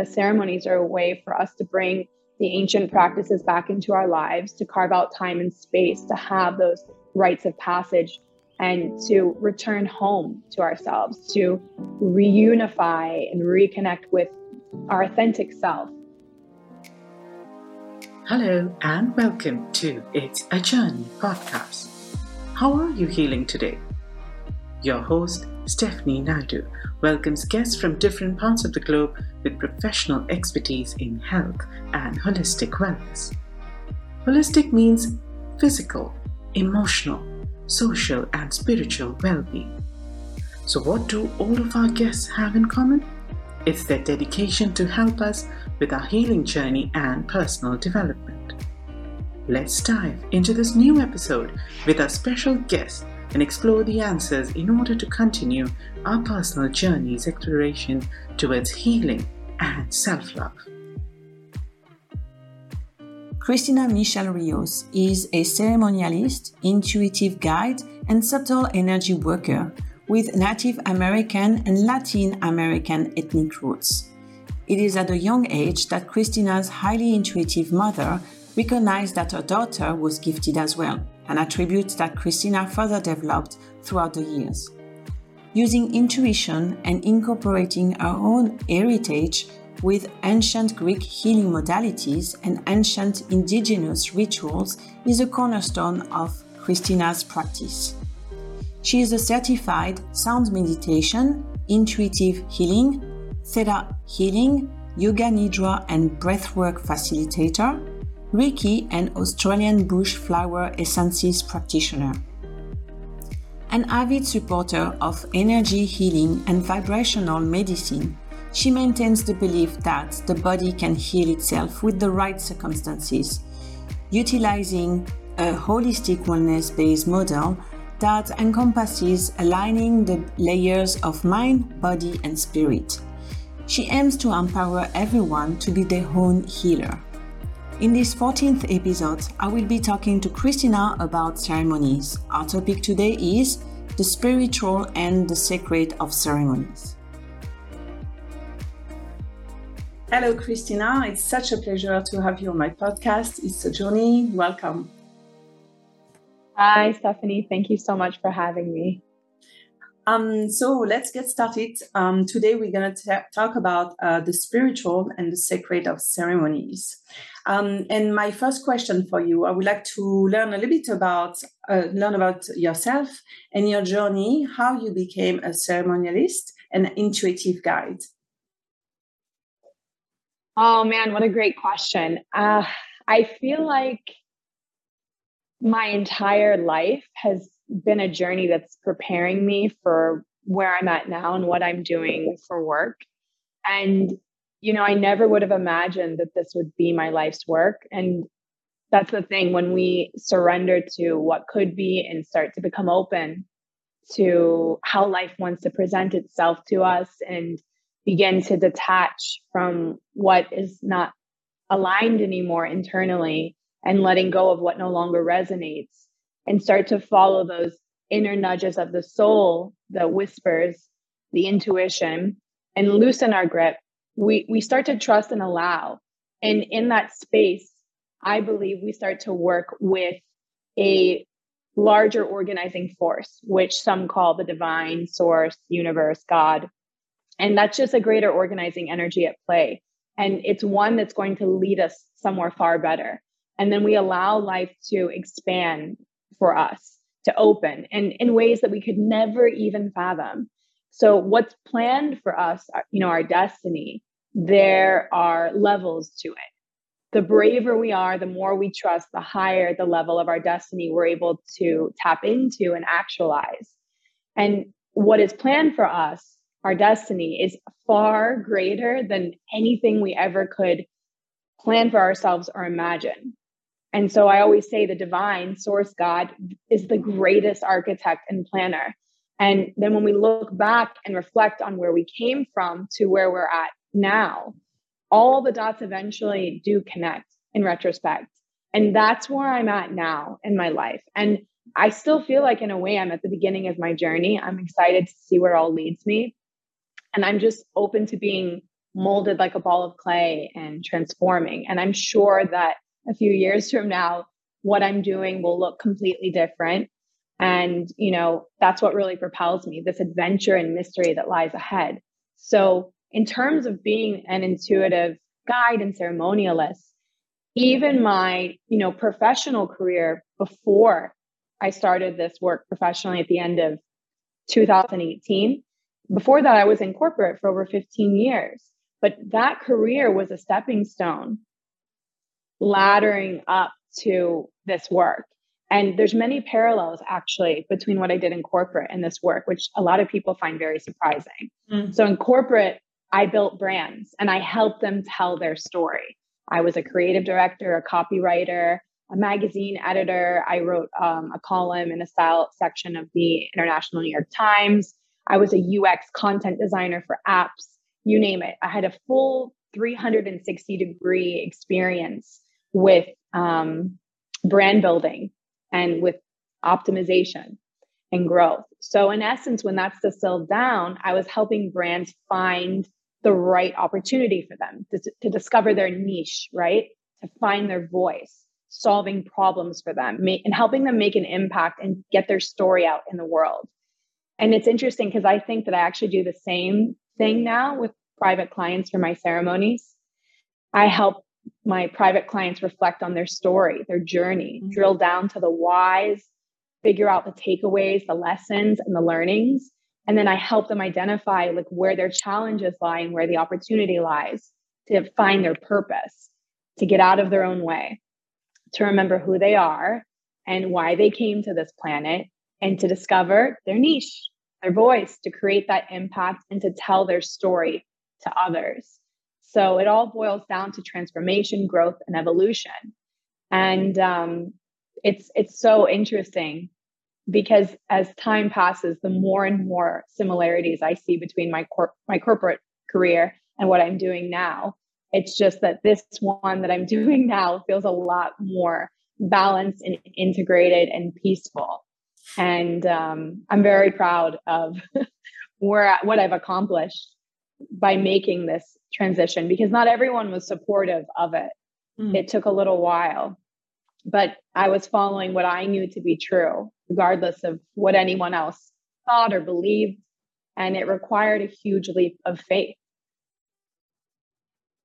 the ceremonies are a way for us to bring the ancient practices back into our lives, to carve out time and space to have those rites of passage and to return home to ourselves, to reunify and reconnect with our authentic self. Hello, and welcome to It's a Journey podcast. How are you healing today? Your host, Stephanie Naidu, welcomes guests from different parts of the globe with professional expertise in health and holistic wellness. Holistic means physical, emotional, social, and spiritual well being. So, what do all of our guests have in common? It's their dedication to help us with our healing journey and personal development. Let's dive into this new episode with our special guest and explore the answers in order to continue our personal journey's exploration towards healing and self love. Christina Michele Rios is a ceremonialist, intuitive guide, and subtle energy worker with Native American and Latin American ethnic roots. It is at a young age that Christina's highly intuitive mother recognized that her daughter was gifted as well, an attribute that Christina further developed throughout the years. Using intuition and incorporating her own heritage with ancient Greek healing modalities and ancient indigenous rituals is a cornerstone of Christina's practice. She is a certified sound meditation, intuitive healing, theta healing, yoga nidra and breathwork facilitator, Reiki and Australian bush flower essences practitioner. An avid supporter of energy healing and vibrational medicine, she maintains the belief that the body can heal itself with the right circumstances, utilizing a holistic wellness based model that encompasses aligning the layers of mind, body, and spirit. She aims to empower everyone to be their own healer. In this 14th episode, I will be talking to Christina about ceremonies. Our topic today is the spiritual and the sacred of ceremonies. Hello, Christina. It's such a pleasure to have you on my podcast. It's a journey. Welcome. Hi, Stephanie. Thank you so much for having me. Um, so let's get started. Um, today we're going to talk about uh, the spiritual and the sacred of ceremonies. Um, and my first question for you, I would like to learn a little bit about uh, learn about yourself and your journey, how you became a ceremonialist and intuitive guide. Oh man, what a great question. Uh, I feel like my entire life has been a journey that's preparing me for where I'm at now and what I'm doing for work. And, you know, I never would have imagined that this would be my life's work. And that's the thing when we surrender to what could be and start to become open to how life wants to present itself to us and begin to detach from what is not aligned anymore internally and letting go of what no longer resonates and start to follow those inner nudges of the soul, the whispers, the intuition, and loosen our grip, we, we start to trust and allow. And in that space, I believe we start to work with a larger organizing force, which some call the divine source, universe, God, and that's just a greater organizing energy at play. And it's one that's going to lead us somewhere far better. And then we allow life to expand for us, to open and in ways that we could never even fathom. So, what's planned for us, you know, our destiny, there are levels to it. The braver we are, the more we trust, the higher the level of our destiny we're able to tap into and actualize. And what is planned for us our destiny is far greater than anything we ever could plan for ourselves or imagine. And so I always say the divine source God is the greatest architect and planner. And then when we look back and reflect on where we came from to where we're at now, all the dots eventually do connect in retrospect. And that's where I'm at now in my life. And I still feel like, in a way, I'm at the beginning of my journey. I'm excited to see where it all leads me. And I'm just open to being molded like a ball of clay and transforming. And I'm sure that a few years from now, what I'm doing will look completely different. And, you know, that's what really propels me this adventure and mystery that lies ahead. So, in terms of being an intuitive guide and ceremonialist, even my, you know, professional career before I started this work professionally at the end of 2018, before that, I was in corporate for over 15 years. But that career was a stepping stone, laddering up to this work. And there's many parallels actually between what I did in corporate and this work, which a lot of people find very surprising. Mm. So in corporate, I built brands and I helped them tell their story. I was a creative director, a copywriter, a magazine editor. I wrote um, a column in the style section of the International New York Times. I was a UX content designer for apps, you name it. I had a full 360 degree experience with um, brand building and with optimization and growth. So, in essence, when that's distilled down, I was helping brands find the right opportunity for them to, to discover their niche, right? To find their voice, solving problems for them, and helping them make an impact and get their story out in the world. And it's interesting because I think that I actually do the same thing now with private clients for my ceremonies. I help my private clients reflect on their story, their journey, mm-hmm. drill down to the whys, figure out the takeaways, the lessons, and the learnings. And then I help them identify like where their challenges lie and where the opportunity lies to find their purpose, to get out of their own way, to remember who they are and why they came to this planet, and to discover their niche, their voice, to create that impact and to tell their story to others. So it all boils down to transformation, growth, and evolution. And um, it's it's so interesting because as time passes, the more and more similarities I see between my cor- my corporate career and what I'm doing now. It's just that this one that I'm doing now feels a lot more balanced and integrated and peaceful and um, I'm very proud of where what I've accomplished by making this transition because not everyone was supportive of it. Mm. It took a little while, but I was following what I knew to be true, regardless of what anyone else thought or believed. And it required a huge leap of faith.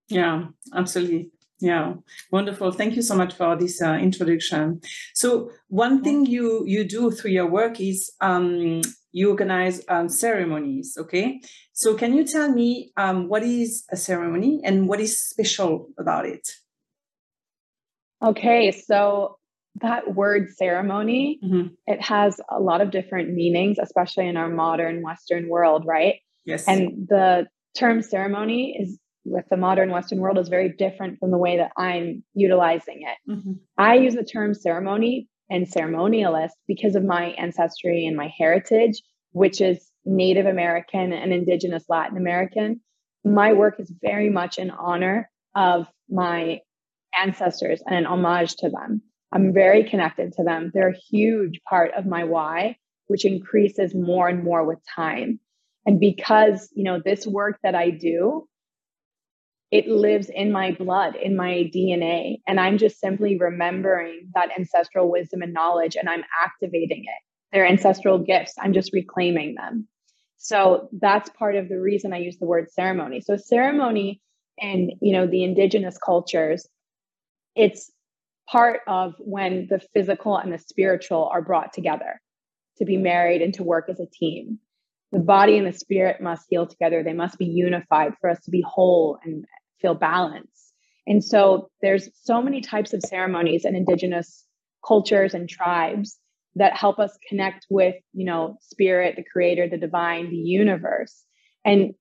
Yeah, absolutely. Yeah, wonderful. Thank you so much for this uh, introduction. So one thing you you do through your work is um, you organize um, ceremonies. Okay, so can you tell me um, what is a ceremony and what is special about it? Okay, so that word ceremony mm-hmm. it has a lot of different meanings, especially in our modern Western world, right? Yes. And the term ceremony is with the modern Western world is very different from the way that I'm utilizing it. Mm-hmm. I use the term ceremony and ceremonialist because of my ancestry and my heritage, which is Native American and Indigenous Latin American. My work is very much in honor of my ancestors and an homage to them. I'm very connected to them. They're a huge part of my why, which increases more and more with time. And because, you know, this work that I do it lives in my blood, in my DNA. And I'm just simply remembering that ancestral wisdom and knowledge and I'm activating it. They're ancestral gifts. I'm just reclaiming them. So that's part of the reason I use the word ceremony. So ceremony in, you know, the indigenous cultures, it's part of when the physical and the spiritual are brought together to be married and to work as a team the body and the spirit must heal together. They must be unified for us to be whole and feel balanced. And so there's so many types of ceremonies and indigenous cultures and tribes that help us connect with, you know, spirit, the creator, the divine, the universe. And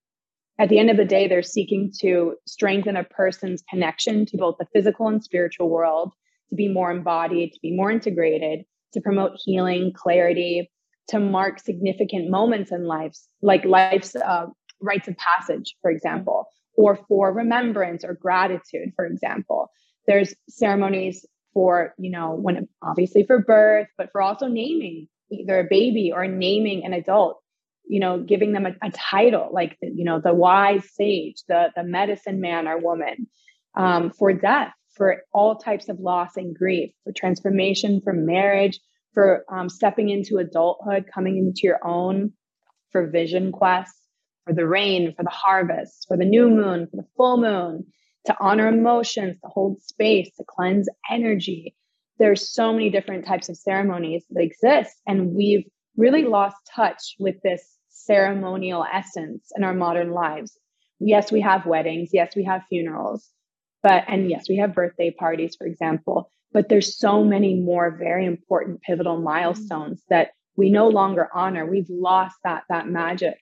at the end of the day, they're seeking to strengthen a person's connection to both the physical and spiritual world, to be more embodied, to be more integrated, to promote healing, clarity, to mark significant moments in lives, like life's uh, rites of passage, for example, or for remembrance or gratitude, for example. There's ceremonies for, you know, when obviously for birth, but for also naming either a baby or naming an adult. You know, giving them a, a title like, the, you know, the wise sage, the, the medicine man or woman, um, for death, for all types of loss and grief, for transformation, for marriage, for um, stepping into adulthood, coming into your own, for vision quests, for the rain, for the harvest, for the new moon, for the full moon, to honor emotions, to hold space, to cleanse energy. There's so many different types of ceremonies that exist, and we've really lost touch with this ceremonial essence in our modern lives. Yes, we have weddings. Yes, we have funerals. But, and yes, we have birthday parties, for example. But there's so many more very important pivotal milestones that we no longer honor. We've lost that, that magic.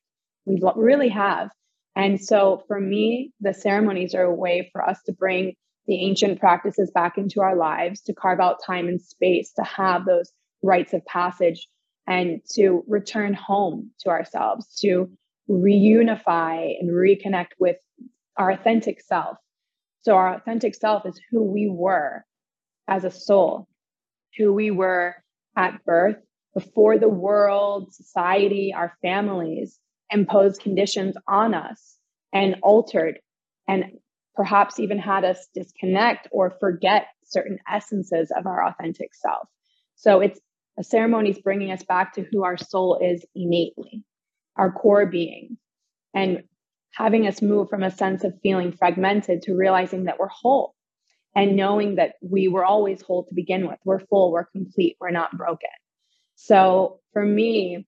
We really have. And so for me, the ceremonies are a way for us to bring the ancient practices back into our lives, to carve out time and space, to have those rites of passage and to return home to ourselves, to reunify and reconnect with our authentic self. So, our authentic self is who we were as a soul, who we were at birth before the world, society, our families imposed conditions on us and altered and perhaps even had us disconnect or forget certain essences of our authentic self. So, it's a ceremony is bringing us back to who our soul is innately, our core being, and having us move from a sense of feeling fragmented to realizing that we're whole and knowing that we were always whole to begin with. We're full, we're complete, we're not broken. So for me,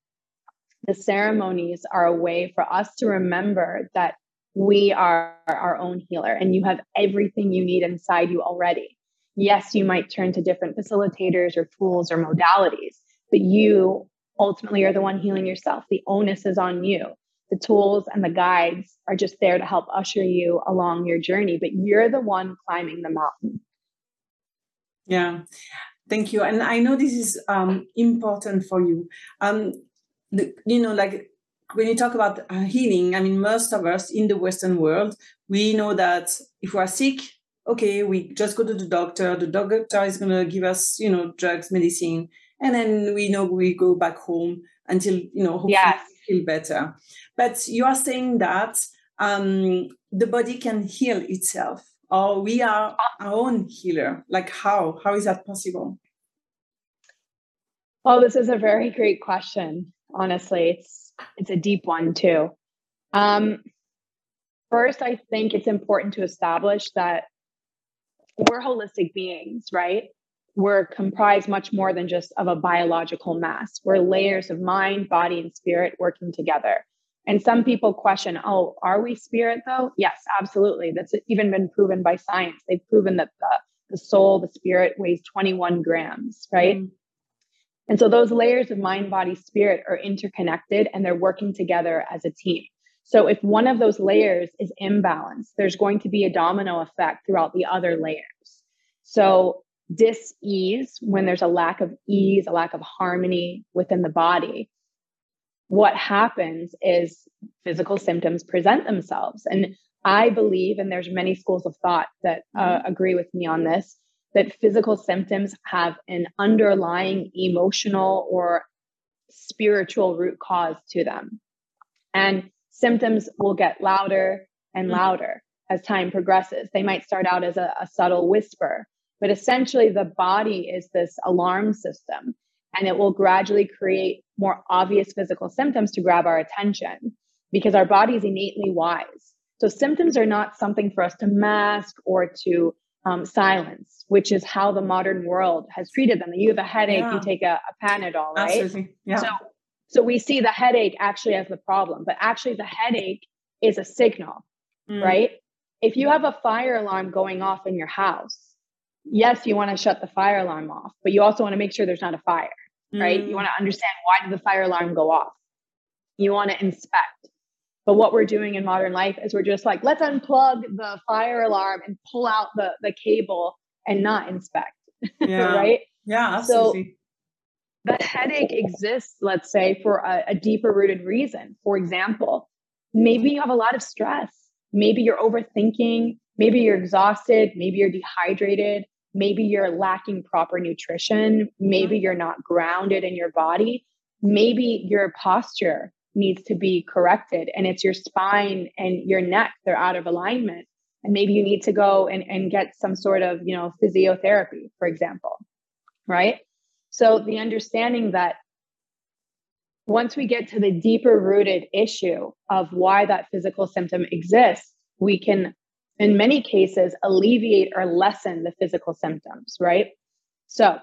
the ceremonies are a way for us to remember that we are our own healer and you have everything you need inside you already yes, you might turn to different facilitators or tools or modalities, but you ultimately are the one healing yourself. The onus is on you. The tools and the guides are just there to help usher you along your journey, but you're the one climbing the mountain. Yeah, thank you. And I know this is um, important for you. Um, the, you know, like when you talk about uh, healing, I mean, most of us in the Western world, we know that if we are sick, okay, we just go to the doctor. The doctor is going to give us, you know, drugs, medicine, and then we know we go back home until you know hopefully feel better. But you are saying that um, the body can heal itself, or we are our own healer. Like how? How is that possible? Oh, this is a very great question. Honestly, it's it's a deep one too. Um, first, I think it's important to establish that we're holistic beings, right? We're comprised much more than just of a biological mass. We're layers of mind, body, and spirit working together. And some people question, oh, are we spirit though? Yes, absolutely. That's even been proven by science. They've proven that the, the soul, the spirit weighs 21 grams, right? Mm. And so those layers of mind, body, spirit are interconnected and they're working together as a team. So if one of those layers is imbalanced, there's going to be a domino effect throughout the other layers. So dis-ease, when there's a lack of ease, a lack of harmony within the body, what happens is physical symptoms present themselves. And I believe, and there's many schools of thought that uh, mm-hmm. agree with me on this, that physical symptoms have an underlying emotional or spiritual root cause to them. And symptoms will get louder and mm-hmm. louder as time progresses. They might start out as a, a, subtle whisper, but essentially the body is this alarm system and it will gradually create more obvious physical symptoms to grab our attention because our body is innately wise. So symptoms are not something for us to mask or to um, silence, which is how the modern world has treated them. You have a headache, yeah. you take a, a Panadol, right? Absolutely. Yeah. So so we see the headache actually as the problem, but actually the headache is a signal, mm. right? If you have a fire alarm going off in your house, yes, you want to shut the fire alarm off, but you also want to make sure there's not a fire, mm. right? You want to understand why did the fire alarm go off? You want to inspect. But what we're doing in modern life is we're just like, let's unplug the fire alarm and pull out the, the cable and not inspect. Yeah. right? Yeah. Absolutely. So the headache exists, let's say, for a, a deeper rooted reason. For example, maybe you have a lot of stress. Maybe you're overthinking. Maybe you're exhausted. Maybe you're dehydrated. Maybe you're lacking proper nutrition. Maybe you're not grounded in your body. Maybe your posture needs to be corrected and it's your spine and your neck they're out of alignment and maybe you need to go and, and get some sort of you know physiotherapy for example right so the understanding that once we get to the deeper rooted issue of why that physical symptom exists we can in many cases alleviate or lessen the physical symptoms right? So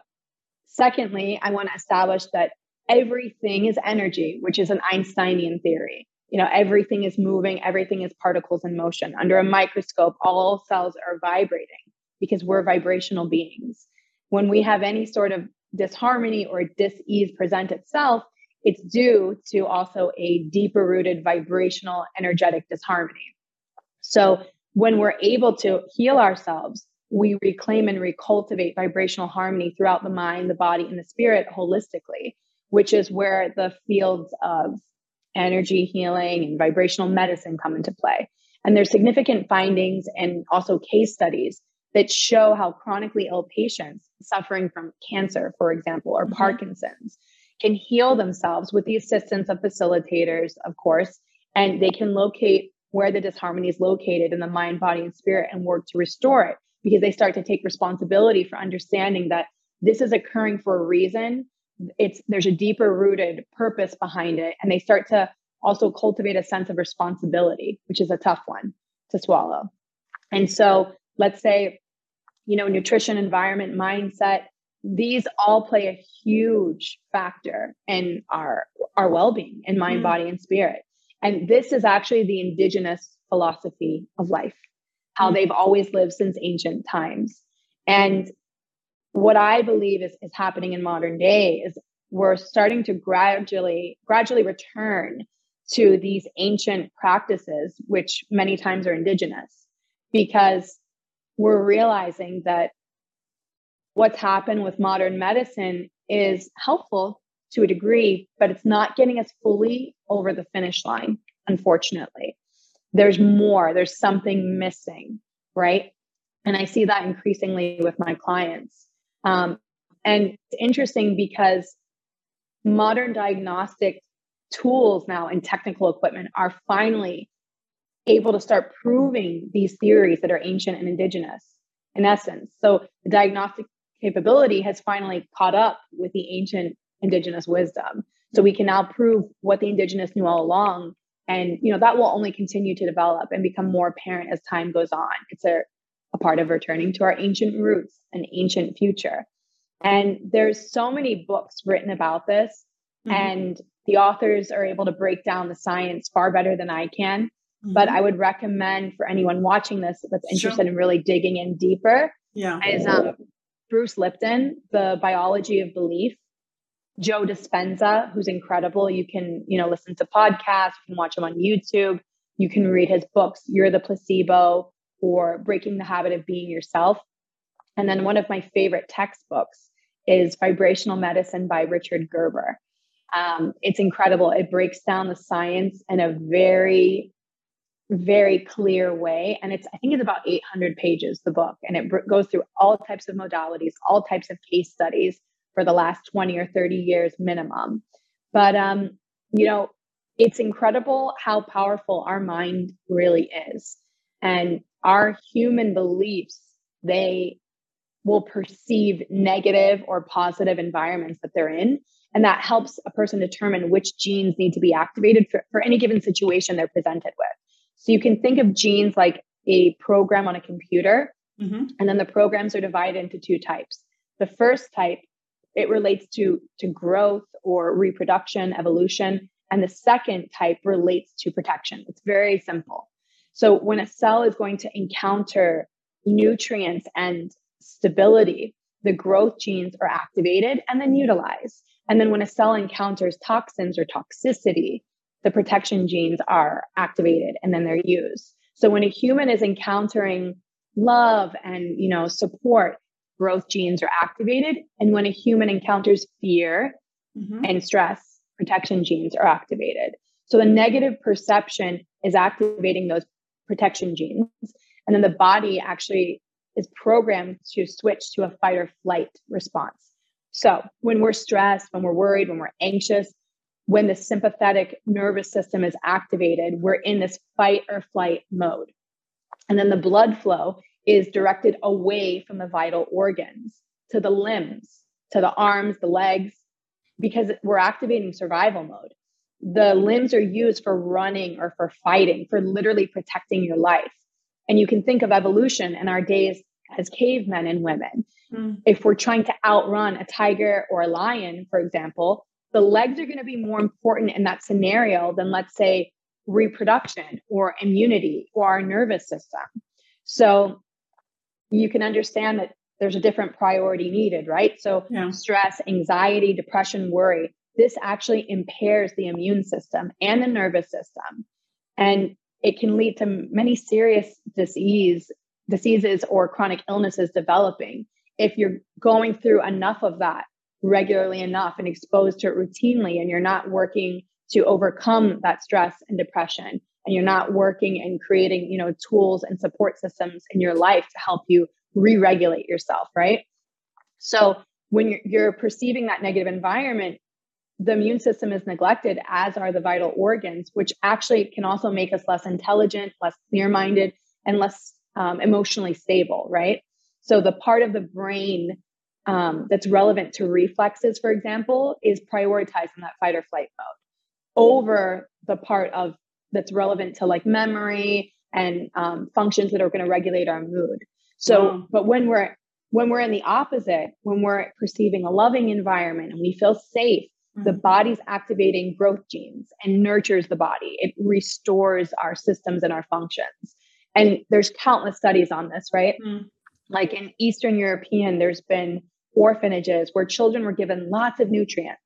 secondly i want to establish that everything is energy which is an einsteinian theory. You know everything is moving everything is particles in motion. Under a microscope all cells are vibrating because we're vibrational beings. When we have any sort of disharmony or dis-ease present itself it's due to also a deeper rooted vibrational energetic disharmony so when we're able to heal ourselves we reclaim and recultivate vibrational harmony throughout the mind the body and the spirit holistically which is where the fields of energy healing and vibrational medicine come into play. And there's significant findings and also case studies that show how chronically ill patients suffering from cancer, for example, or mm-hmm. Parkinson's can heal themselves with the assistance of facilitators, of course, and they can locate where the disharmony is located in the mind, body, and spirit and work to restore it because they start to take responsibility for understanding that this is occurring for a reason it's there's a deeper rooted purpose behind it and they start to also cultivate a sense of responsibility which is a tough one to swallow and so let's say you know nutrition environment mindset these all play a huge factor in our our well-being in mind mm-hmm. body and spirit and this is actually the indigenous philosophy of life how mm-hmm. they've always lived since ancient times and what I believe is, is happening in modern day is we're starting to gradually gradually return to these ancient practices, which many times are indigenous, because we're realizing that what's happened with modern medicine is helpful to a degree, but it's not getting us fully over the finish line, unfortunately. There's more, there's something missing, right? And I see that increasingly with my clients. Um, and it's interesting because modern diagnostic tools now and technical equipment are finally able to start proving these theories that are ancient and indigenous in essence. So the diagnostic capability has finally caught up with the ancient indigenous wisdom. So we can now prove what the indigenous knew all along. And you know that will only continue to develop and become more apparent as time goes on. It's a a part of returning to our ancient roots and ancient future. And there's so many books written about this, mm-hmm. and the authors are able to break down the science far better than I can. Mm-hmm. But I would recommend for anyone watching this that's interested sure. in really digging in deeper, yeah, is um, Bruce Lipton, The Biology of Belief. Joe Dispenza, who's incredible. You can, you know, listen to podcasts, you can watch him on YouTube, you can read his books, You're the Placebo, or breaking the habit of being yourself. And then one of my favorite textbooks is Vibrational Medicine by Richard Gerber. Um, it's incredible. It breaks down the science in a very, very clear way. And it's, I think it's about 800 pages, the book, and it br- goes through all types of modalities, all types of case studies for the last 20 or 30 years minimum. But, um, you know, it's incredible how powerful our mind really is. And our human beliefs, they will perceive negative or positive environments that they're in. And that helps a person determine which genes need to be activated for, for any given situation they're presented with. So you can think of genes like a program on a computer, mm-hmm. and then the programs are divided into two types. The first type, it relates to, to growth or reproduction, evolution. And the second type relates to protection. It's very simple. So when a cell is going to encounter nutrients and stability, the growth genes are activated and then utilized. And then when a cell encounters toxins or toxicity, the protection genes are activated and then they're used. So when a human is encountering love and you know support, growth genes are activated. And when a human encounters fear mm-hmm. and stress, protection genes are activated. So the negative perception is activating those protection genes. And then the body actually is programmed to switch to a fight or flight response. So when we're stressed, when we're worried, when we're anxious, when the sympathetic nervous system is activated, we're in this fight or flight mode. And then the blood flow is directed away from the vital organs to the limbs, to the arms, the legs, because we're activating survival mode. The limbs are used for running or for fighting, for literally protecting your life. And you can think of evolution in our days as cavemen and women. Mm. If we're trying to outrun a tiger or a lion, for example, the legs are going to be more important in that scenario than, let's say, reproduction or immunity or our nervous system. So you can understand that there's a different priority needed, right? So, yeah. stress, anxiety, depression, worry, this actually impairs the immune system and the nervous system. And it can lead to many serious disease, diseases or chronic illnesses developing if you're going through enough of that regularly enough and exposed to it routinely and you're not working to overcome that stress and depression and you're not working and creating you know tools and support systems in your life to help you re-regulate yourself right? So when you're, you're perceiving that negative environment the immune system is neglected as are the vital organs which actually can also make us less intelligent less clear-minded and less um, emotionally stable right? So the part of the brain um, that's relevant to reflexes for example is prioritized in that fight or flight mode over the part of that's relevant to like memory and um, functions that are going to regulate our mood. So, but when we're when we're in the opposite, when we're perceiving a loving environment and we feel safe, mm-hmm. the body's activating growth genes and nurtures the body. It restores our systems and our functions. And there's countless studies on this, right? Mm-hmm. Like in Eastern European, there's been orphanages where children were given lots of nutrients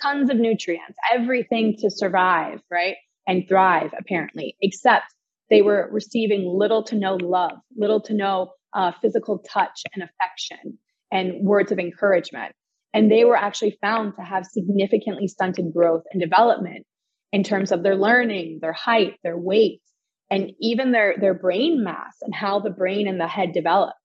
tons of nutrients, everything to survive, right? And thrive, apparently, except they were receiving little to no love, little to no uh, physical touch and affection and words of encouragement. And they were actually found to have significantly stunted growth and development in terms of their learning, their height, their weight, and even their, their brain mass and how the brain and the head developed.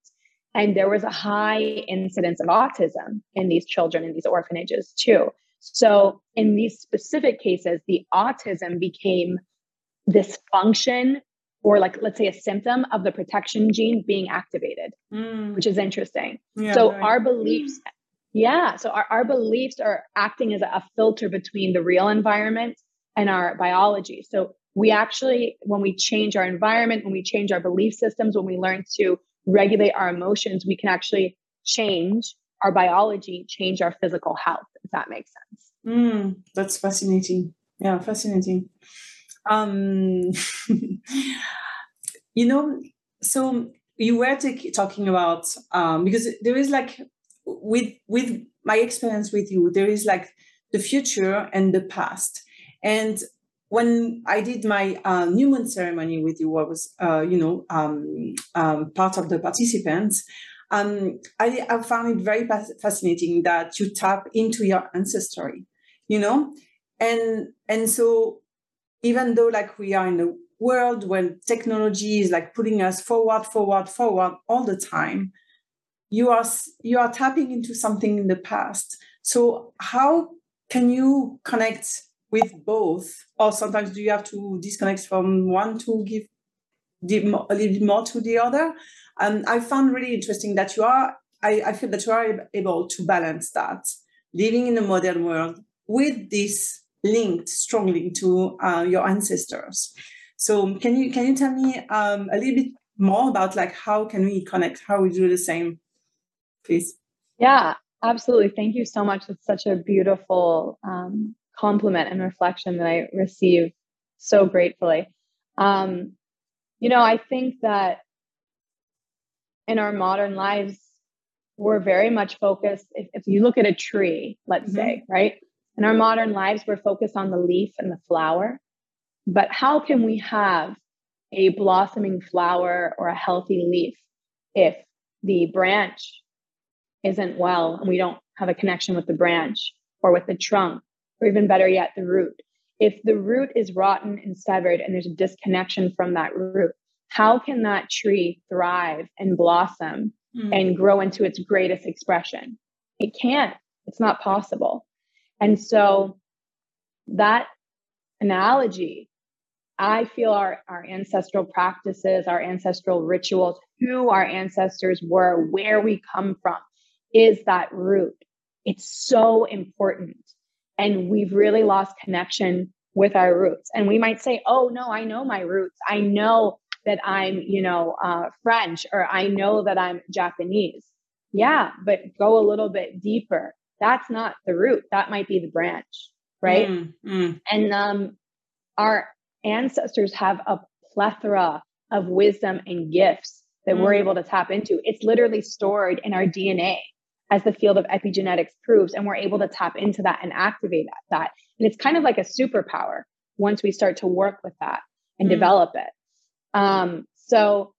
And there was a high incidence of autism in these children in these orphanages too. So, in these specific cases, the autism became this function or, like, let's say, a symptom of the protection gene being activated, mm. which is interesting. Yeah, so, right. our beliefs, yeah, so our, our beliefs are acting as a filter between the real environment and our biology. So, we actually, when we change our environment, when we change our belief systems, when we learn to regulate our emotions, we can actually change our biology, change our physical health, if that makes sense. Mm, that's fascinating. Yeah, fascinating. Um, you know, so you were t- talking about um, because there is like with with my experience with you, there is like the future and the past. And when I did my uh, new moon ceremony with you, I was, uh, you know, um, um, part of the participants. Um, I, I found it very fascinating that you tap into your ancestry you know and and so even though like we are in a world when technology is like putting us forward forward forward all the time you are you are tapping into something in the past so how can you connect with both or sometimes do you have to disconnect from one to give a little bit more to the other and i found really interesting that you are I, I feel that you are able to balance that living in a modern world with this linked strongly to uh, your ancestors. So can you can you tell me um, a little bit more about like how can we connect? How we do the same, please? Yeah, absolutely. Thank you so much. It's such a beautiful um, compliment and reflection that I receive so gratefully. Um, you know, I think that in our modern lives, we're very much focused. If, if you look at a tree, let's mm-hmm. say, right? In our modern lives, we're focused on the leaf and the flower. But how can we have a blossoming flower or a healthy leaf if the branch isn't well and we don't have a connection with the branch or with the trunk, or even better yet, the root? If the root is rotten and severed and there's a disconnection from that root, how can that tree thrive and blossom mm. and grow into its greatest expression? It can't. It's not possible. And so that analogy, I feel our, our ancestral practices, our ancestral rituals, who our ancestors were, where we come from, is that root. It's so important. And we've really lost connection with our roots. And we might say, oh, no, I know my roots. I know that I'm, you know, uh, French or I know that I'm Japanese. Yeah, but go a little bit deeper. That's not the root. That might be the branch, right? Mm, mm. And um, our ancestors have a plethora of wisdom and gifts that mm. we're able to tap into. It's literally stored in our DNA, as the field of epigenetics proves, and we're able to tap into that and activate that. that. And it's kind of like a superpower once we start to work with that and mm. develop it. Um, so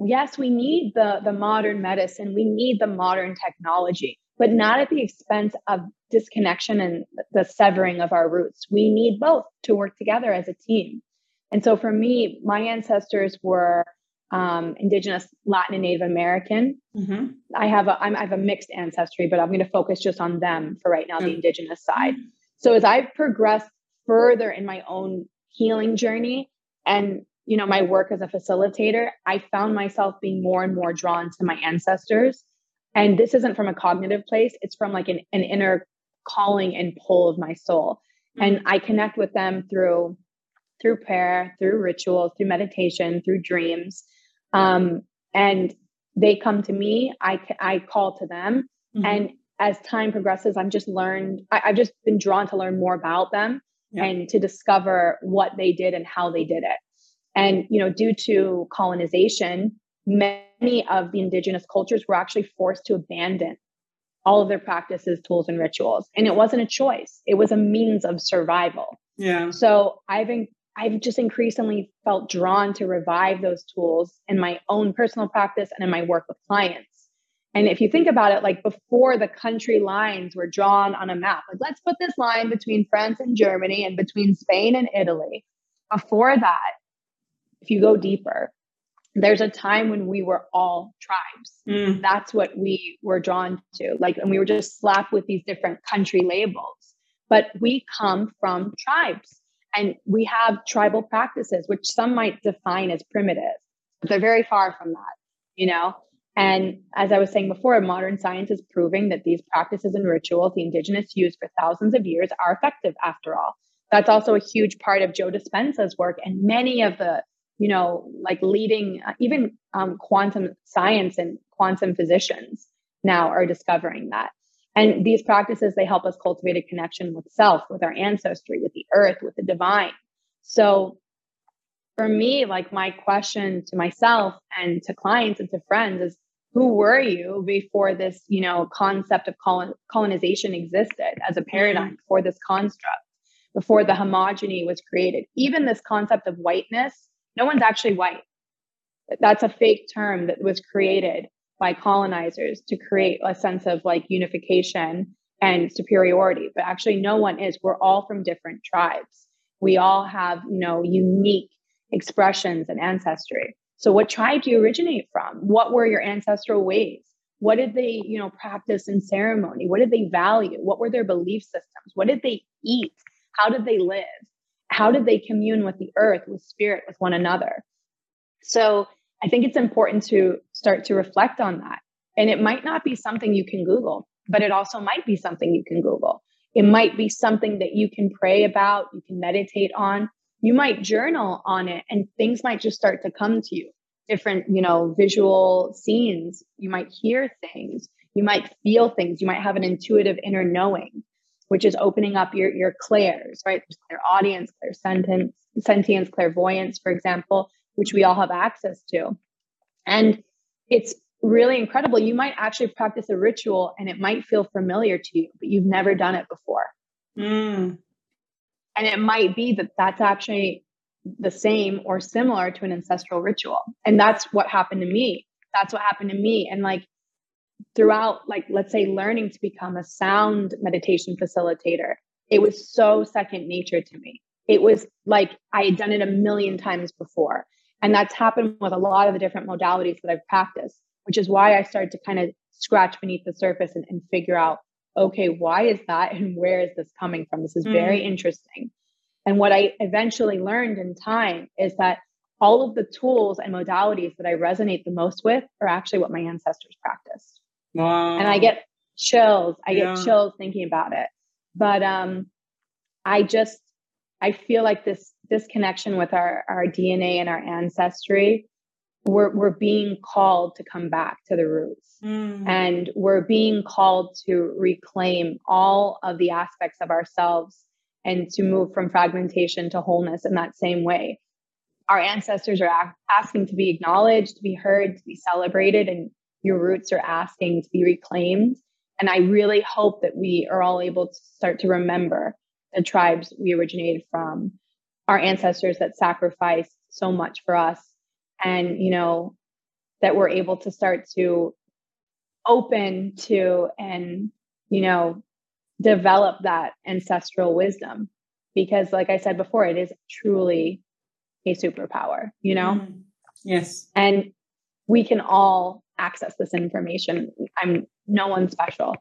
yes, we need the the modern medicine, we need the modern technology, but not at the expense of disconnection and the severing of our roots. We need both to work together as a team. And so for me, my ancestors were um, indigenous Latin and Native American. Mm-hmm. I have a I'm, I have a mixed ancestry, but I'm going to focus just on them for right now, mm-hmm. the indigenous side. So as I've progressed further in my own healing journey and you know my work as a facilitator i found myself being more and more drawn to my ancestors and this isn't from a cognitive place it's from like an, an inner calling and pull of my soul mm-hmm. and i connect with them through through prayer through rituals through meditation through dreams um, and they come to me i i call to them mm-hmm. and as time progresses i'm just learned I, have just been drawn to learn more about them yeah. and to discover what they did and how they did it and, you know, due to colonization, many of the indigenous cultures were actually forced to abandon all of their practices, tools, and rituals. And it wasn't a choice, it was a means of survival. Yeah. So I've in, I've just increasingly felt drawn to revive those tools in my own personal practice and in my work with clients. And if you think about it, like before the country lines were drawn on a map, like let's put this line between France and Germany and between Spain and Italy. Before that, if you go deeper, there's a time when we were all tribes. Mm. That's what we were drawn to. Like, and we were just slapped with these different country labels. But we come from tribes and we have tribal practices, which some might define as primitive, but they're very far from that, you know? And as I was saying before, modern science is proving that these practices and rituals the indigenous used for thousands of years are effective after all. That's also a huge part of Joe Dispenza's work and many of the you know, like leading uh, even um, quantum science and quantum physicians now are discovering that. And these practices, they help us cultivate a connection with self, with our ancestry, with the earth, with the divine. So for me, like my question to myself and to clients and to friends is, who were you before this, you know, concept of colon- colonization existed as a paradigm, mm-hmm. this construct, before the homogeny was created? Even this concept of whiteness no one's actually white. That's a fake term that was created by colonizers to create a sense of like unification and superiority. But actually, no one is. We're all from different tribes. We all have, you know, unique expressions and ancestry. So, what tribe do you originate from? What were your ancestral ways? What did they, you know, practice in ceremony? What did they value? What were their belief systems? What did they eat? How did they live? how did they commune with the earth, with spirit, with one another? So I think it's important to start to reflect on that. And it might not be something you can Google, but it also might be something you can Google. It might be something that you can pray about, you can meditate on. You might journal on it, and things might just start to come to you. Different, you know, visual scenes. You might hear things. You might feel things. You might have an intuitive inner knowing which is opening up your your clairs, right? There's clairaudience, clair sentence, sentience, clairvoyance, for example, which we all have access to. And it's really incredible. You might actually practice a ritual and it might feel familiar to you, but you've never done it before. Mm. And it might be that that's actually the same or similar to an ancestral ritual. And that's what happened to me. That's what happened to me. And like throughout, like, let's say, learning to become a sound meditation facilitator, it was so second nature to me. It was like I had done it a million times before. And that's happened with a lot of the different modalities that I've practiced, which is why I started to kind of scratch beneath the surface and, and figure out okay, why is that? And where is this coming from? This is very mm. interesting. And what I eventually learned in time is that all of the tools and modalities that I resonate the most with are actually what my ancestors practiced. Wow. And I get chills. I yeah. get chills thinking about it. But um I just I feel like this this connection with our our DNA and our ancestry we're we're being called to come back to the roots. Mm. and we're being called to reclaim all of the aspects of ourselves and to move from fragmentation to wholeness in that same way. Our ancestors are asking to be acknowledged to be heard to be celebrated and your roots are asking to be reclaimed. And i really hope that we are all able to start to remember the tribes we originated from our ancestors that sacrificed so much for us and you know that we're able to start to open to and you know develop that ancestral wisdom. Because like i said before it is truly a superpower you know? Mm. yes. And we can all access this information. I'm no one special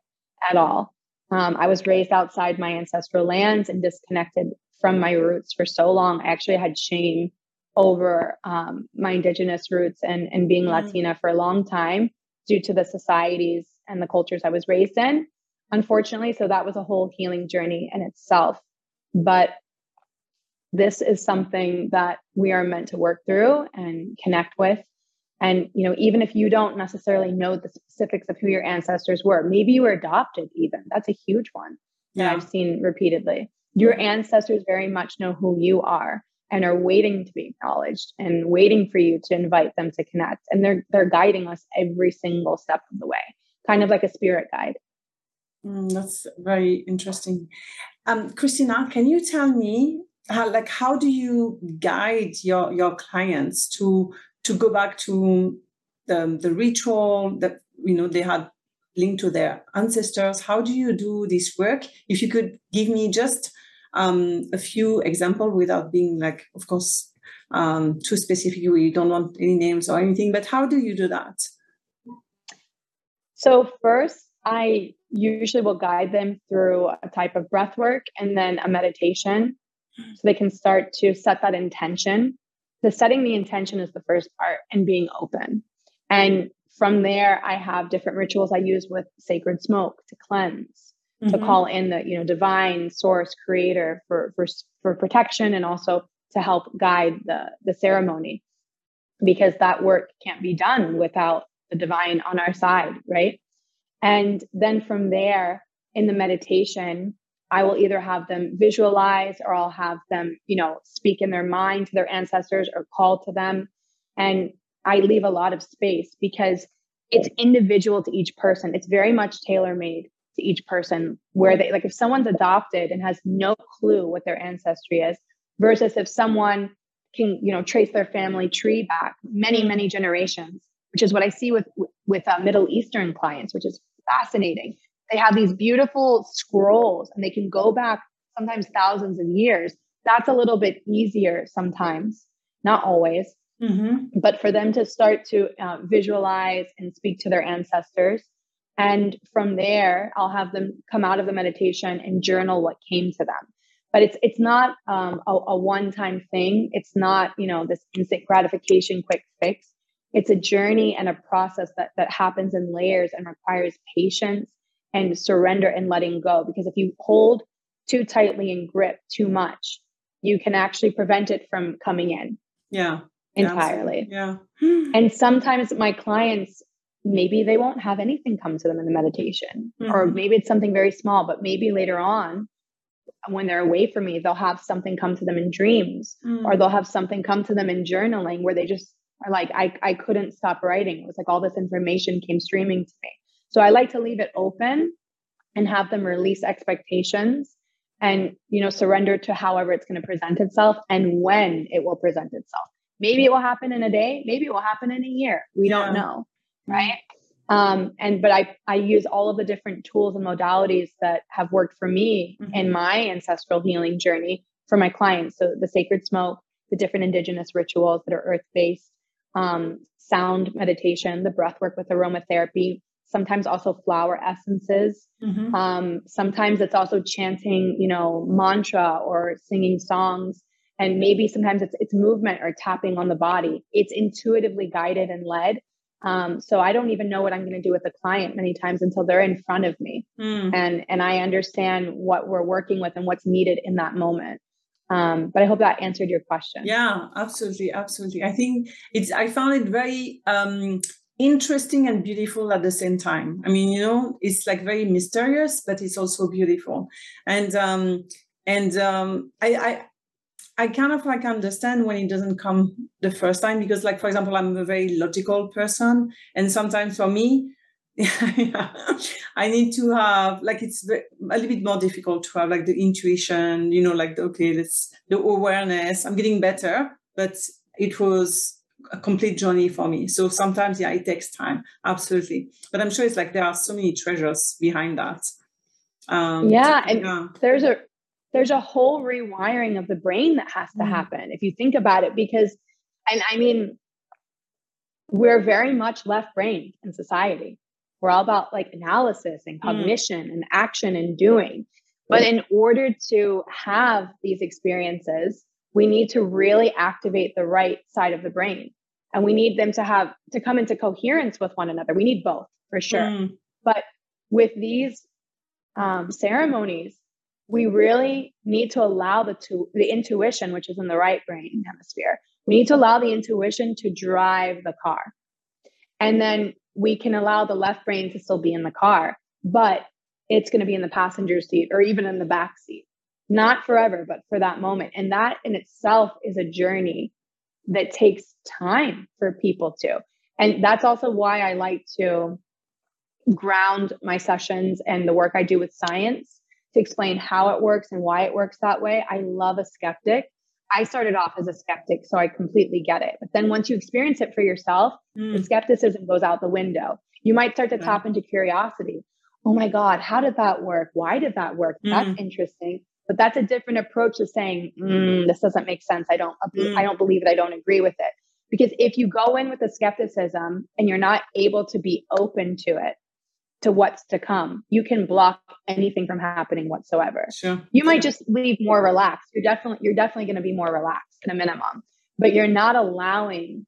at all. Um, i was raised outside my ancestral lands and disconnected from my roots for so long i actually had shame over um, my indigenous roots and, and being mm. Latina for a long time due to the societies and the cultures I was raised in, unfortunately. So that was a whole healing journey in itself. But this is something that we are meant to work through and connect with. And, you know, even if you don't necessarily know the specifics of who your ancestors were, maybe you were adopted, even that's a huge one that yeah. I've seen repeatedly. Your ancestors very much know who you are and are waiting to be acknowledged and waiting for you to invite them to connect. And they're they're guiding us every single step of the way kind of like a spirit guide. Mm, that's very interesting. Um, christina can you tell me how like how do you guide your your clients to to go back to the, the ritual that you know they had linked to their ancestors? How do you do this work? If you could give me just um, a few example without being like, of course, um, too specific. We don't want any names or anything. But how do you do that? So first, I usually will guide them through a type of breath work and then a meditation, so they can start to set that intention. The setting the intention is the first part, and being open. And from there, I have different rituals I use with sacred smoke to cleanse mm-hmm. to call in the you know divine source creator for for for protection and also to help guide the the ceremony. Because that work can't be done without the divine on our side right? And then from there in the meditation i will either have them visualize or i'll have them you know speak in their mind to their ancestors or call to them. And i leave a lot of space because it's individual to each person. It's very much tailor made to each person where they like if someone's adopted and has no clue what their ancestry is versus if someone can you know trace their family tree back many many generations which is what i see with with uh, middle eastern clients which is fascinating. They have these beautiful scrolls and they can go back sometimes thousands of years. That's a little bit easier sometimes not always mm-hmm. but for them to start to uh, visualize and speak to their ancestors and from there, I'll have them come out of the meditation and journal what came to them. But it's it's not um, a, a one time thing. It's not you know this instant gratification, quick fix. It's a journey and a process that that happens in layers and requires patience and surrender and letting go. Because if you hold too tightly and grip too much, you can actually prevent it from coming in. Yeah. Entirely. Yeah. and sometimes my clients maybe they won't have anything come to them in the meditation. Mm-hmm. or maybe it's something very small but maybe later on when they're away from me they'll have something come to them in dreams. Mm-hmm. or they'll have something come to them in journaling where they just are like I, I couldn't stop writing. It was like all this information came streaming to me. So i like to leave it open and have them release expectations and you know surrender to however it's going to present itself and when it will present itself. Maybe it will happen in a day maybe it will happen in a year. We yeah. don't know right um, and but i i use all of the different tools and modalities that have worked for me mm-hmm. in my ancestral healing journey for my clients so the sacred smoke the different indigenous rituals that are earth based um, sound meditation the breath work with aromatherapy sometimes also flower essences. Mm-hmm. Um, sometimes it's also chanting, you know, mantra or singing songs. And maybe sometimes it's it's movement or tapping on the body. It's intuitively guided and led. Um, so I don't even know what I'm going to do with the client many times until they're in front of me, mm. and and I understand what we're working with and what's needed in that moment. Um, but I hope that answered your question. Yeah, absolutely, absolutely. I think it's. I found it very um, interesting and beautiful at the same time. I mean, you know, it's like very mysterious, but it's also beautiful. And um, and um, I, I I kind of like understand when it doesn't come the first time because, like, for example, I'm a very logical person, and sometimes for me, yeah, I need to have like it's a little bit more difficult to have like the intuition, you know, like the, okay, let's the awareness. I'm getting better, but it was a complete journey for me. So sometimes, yeah, it takes time, absolutely. But I'm sure it's like there are so many treasures behind that. Um, yeah, and yeah. there's a there's a whole rewiring of the brain that has to mm. happen if you think about it because and i mean we're very much left brain in society we're all about like analysis and mm. cognition mm. and action and doing but in order to have these experiences we need to really activate the right side of the brain and we need them to have to come into coherence with one another we need both for sure mm. but with these um, ceremonies we really need to allow the the intuition, which is in the right brain hemisphere. We need to allow the intuition to drive the car. And then we can allow the left brain to still be in the car, but it's going to be in the passenger seat or even in the back seat. Not forever, but for that moment. And that in itself is a journey that takes time for people to. And that's also why I like to ground my sessions and the work I do with science to explain how it works and why it works that way. I love a skeptic. I started off as a skeptic, so I completely get it. But then once you experience it for yourself, mm. the skepticism goes out the window. You might start to tap into curiosity. Oh my God, how did that work? Why did that work? Mm. That's interesting. But that's a different approach to saying, mm, this doesn't make sense. I don't, I mm. don't believe it. I don't agree with it. Because if you go in with a skepticism and you're not able to be open to it, to what's to come. You can block anything from happening whatsoever. Sure. You might just leave more relaxed. You're definitely you're definitely going to be more relaxed at a minimum, but you're not allowing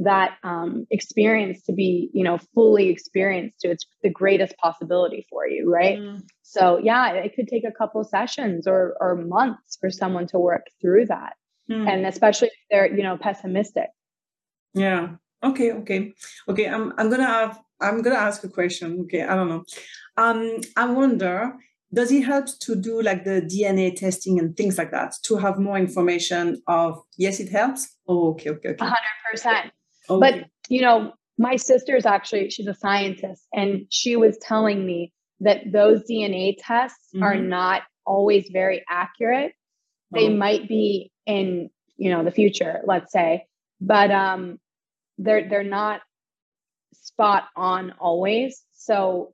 that um, experience to be you know fully experienced to its the greatest possibility for you right mm. so yeah it could take a couple sessions or or months for someone to work through that mm. and especially if they're you know pessimistic yeah okay okay okay i'm i'm gonna have I'm going to ask a question. Okay, I don't know. Um, I wonder, does it help to do like the DNA testing and things like that to have more information of, yes, it helps? Oh, okay, okay, okay. 100%. But, you know, my sister is actually, she's a scientist, and she was telling me that those DNA tests mm-hmm. are not always very accurate. They oh. might be in, you know, the future, let's say, but um, they're they're not spot on always. So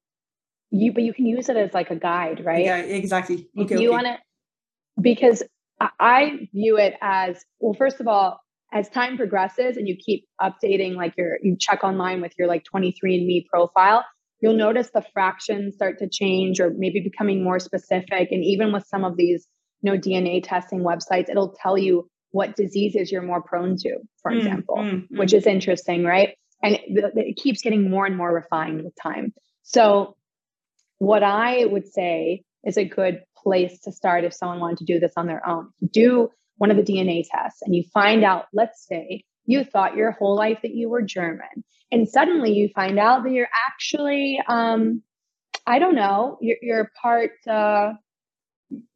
you, but you can use it as like a guide, right? Yeah, exactly. Okay, if you okay. want to, because I view it as well. First of all, as time progresses and you keep updating, like your you check online with your like 23andMe profile, you'll notice the fractions start to change or maybe becoming more specific. And even with some of these, you know, DNA testing websites, it'll tell you what diseases you're more prone to, for mm, example, mm, mm. which is interesting, right? And it, it keeps getting more and more refined with time. So, what I would say is a good place to start if someone wanted to do this on their own. Do one of the DNA tests and you find out, let's say, you thought your whole life that you were German, and suddenly you find out that you're actually, um, I don't know, you're, you're part uh,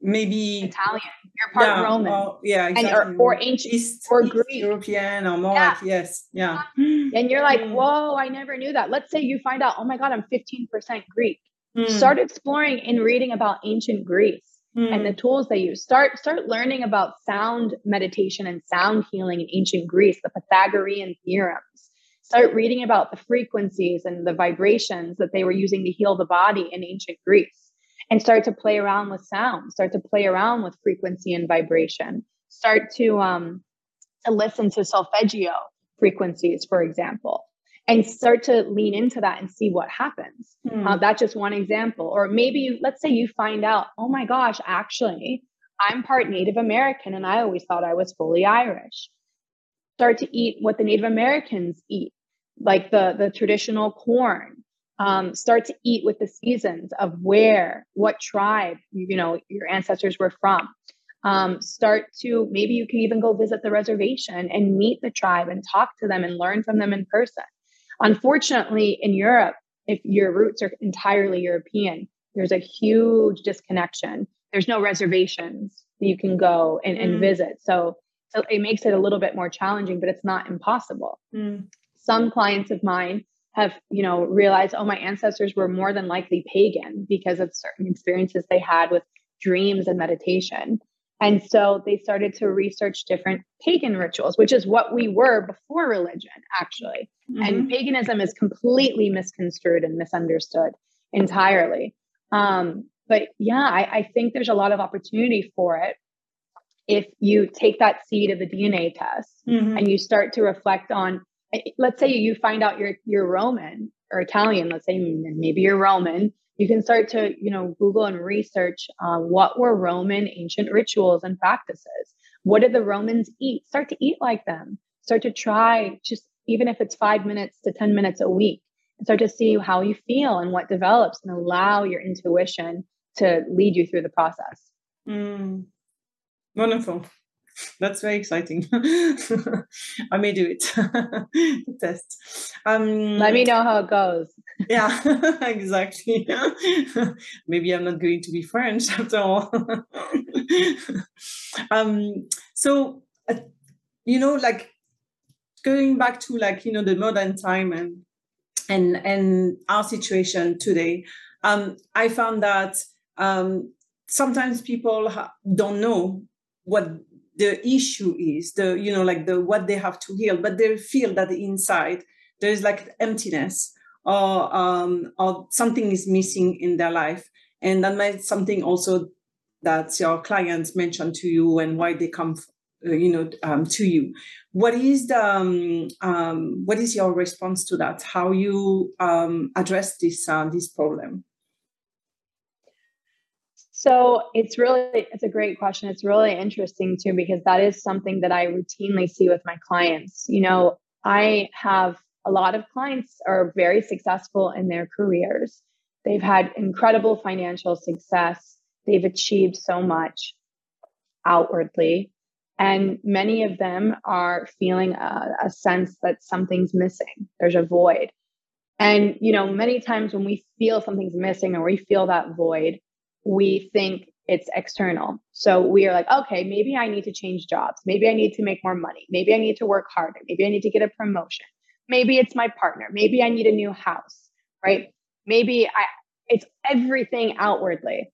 maybe Italian. You're part yeah, Roman. Well, yeah, exactly. And, or, or ancient East, or East Greek. European or more yeah. like, yes. Yeah. And you're like, mm. whoa, I never knew that. Let's say you find out, oh my God, I'm 15% Greek. Mm. Start exploring and reading about ancient Greece mm. and the tools they use. Start start learning about sound meditation and sound healing in ancient Greece, the Pythagorean theorems. Start reading about the frequencies and the vibrations that they were using to heal the body in ancient Greece and start to play around with sound, start to play around with frequency and vibration, start to um, to listen to solfeggio frequencies, for example. and start to lean into that and see what happens. Hmm. Uh, that's just one example. Or maybe you, let's say you find out, oh my gosh, actually, I'm part Native American and I always thought I was fully Irish. Start to eat what the Native Americans eat, like the, the traditional corn. Um, start to eat with the seasons of where, what tribe, you, you know, your ancestors were from. Um, start to maybe you can even go visit the reservation and meet the tribe and talk to them and learn from them in person. Unfortunately, in Europe, if your roots are entirely European, there's a huge disconnection. There's no reservations that you can go and, and mm. visit. So, so it makes it a little bit more challenging, but it's not impossible. Mm. Some clients of mine have, you know, realized, oh, my ancestors were more than likely pagan because of certain experiences they had with dreams and meditation. And so they started to research different pagan rituals, which is what we were before religion, actually. Mm-hmm. And paganism is completely misconstrued and misunderstood entirely. Um, but yeah, I, I think there's a lot of opportunity for it if you take that seed of the DNA test mm-hmm. and you start to reflect on, let's say you find out you're you're Roman or Italian, let's say maybe you're Roman, you can start to you know google and research uh, what were roman ancient rituals and practices? What did the romans eat? Start to eat like them. Start to try just even if it's five minutes to 10 minutes a week and start to see how you feel and what develops and allow your intuition to lead you through the process. Mm. wonderful that's very exciting. I may do it. test. Um, Let me know how it goes. yeah, exactly. Maybe I'm not going to be French after all. um, so, uh, you know, like going back to like you know the modern time and and and our situation today, um, I found that um, sometimes people ha- don't know what the issue is the you know like the what they have to heal but they feel that inside there is like emptiness or um or something is missing in their life. And that might something also that your clients mention to you and why they come uh, you know um, to you. What is the um, um, what is your response to that? How you um, address this uh, this problem so it's really it's a great question. It's really interesting too because that is something that I routinely see with my clients. You know, I have a lot of clients are very successful in their careers. They've had incredible financial success. They've achieved so much outwardly. And many of them are feeling a, a sense that something's missing. There's a void. And, you know, many times when we feel something's missing or we feel that void, we think it's external. So we are like, okay, maybe I need to change jobs. Maybe I need to make more money. Maybe I need to work harder. Maybe I need to get a promotion. Maybe it's my partner. Maybe I need a new house, right? Maybe I it's everything outwardly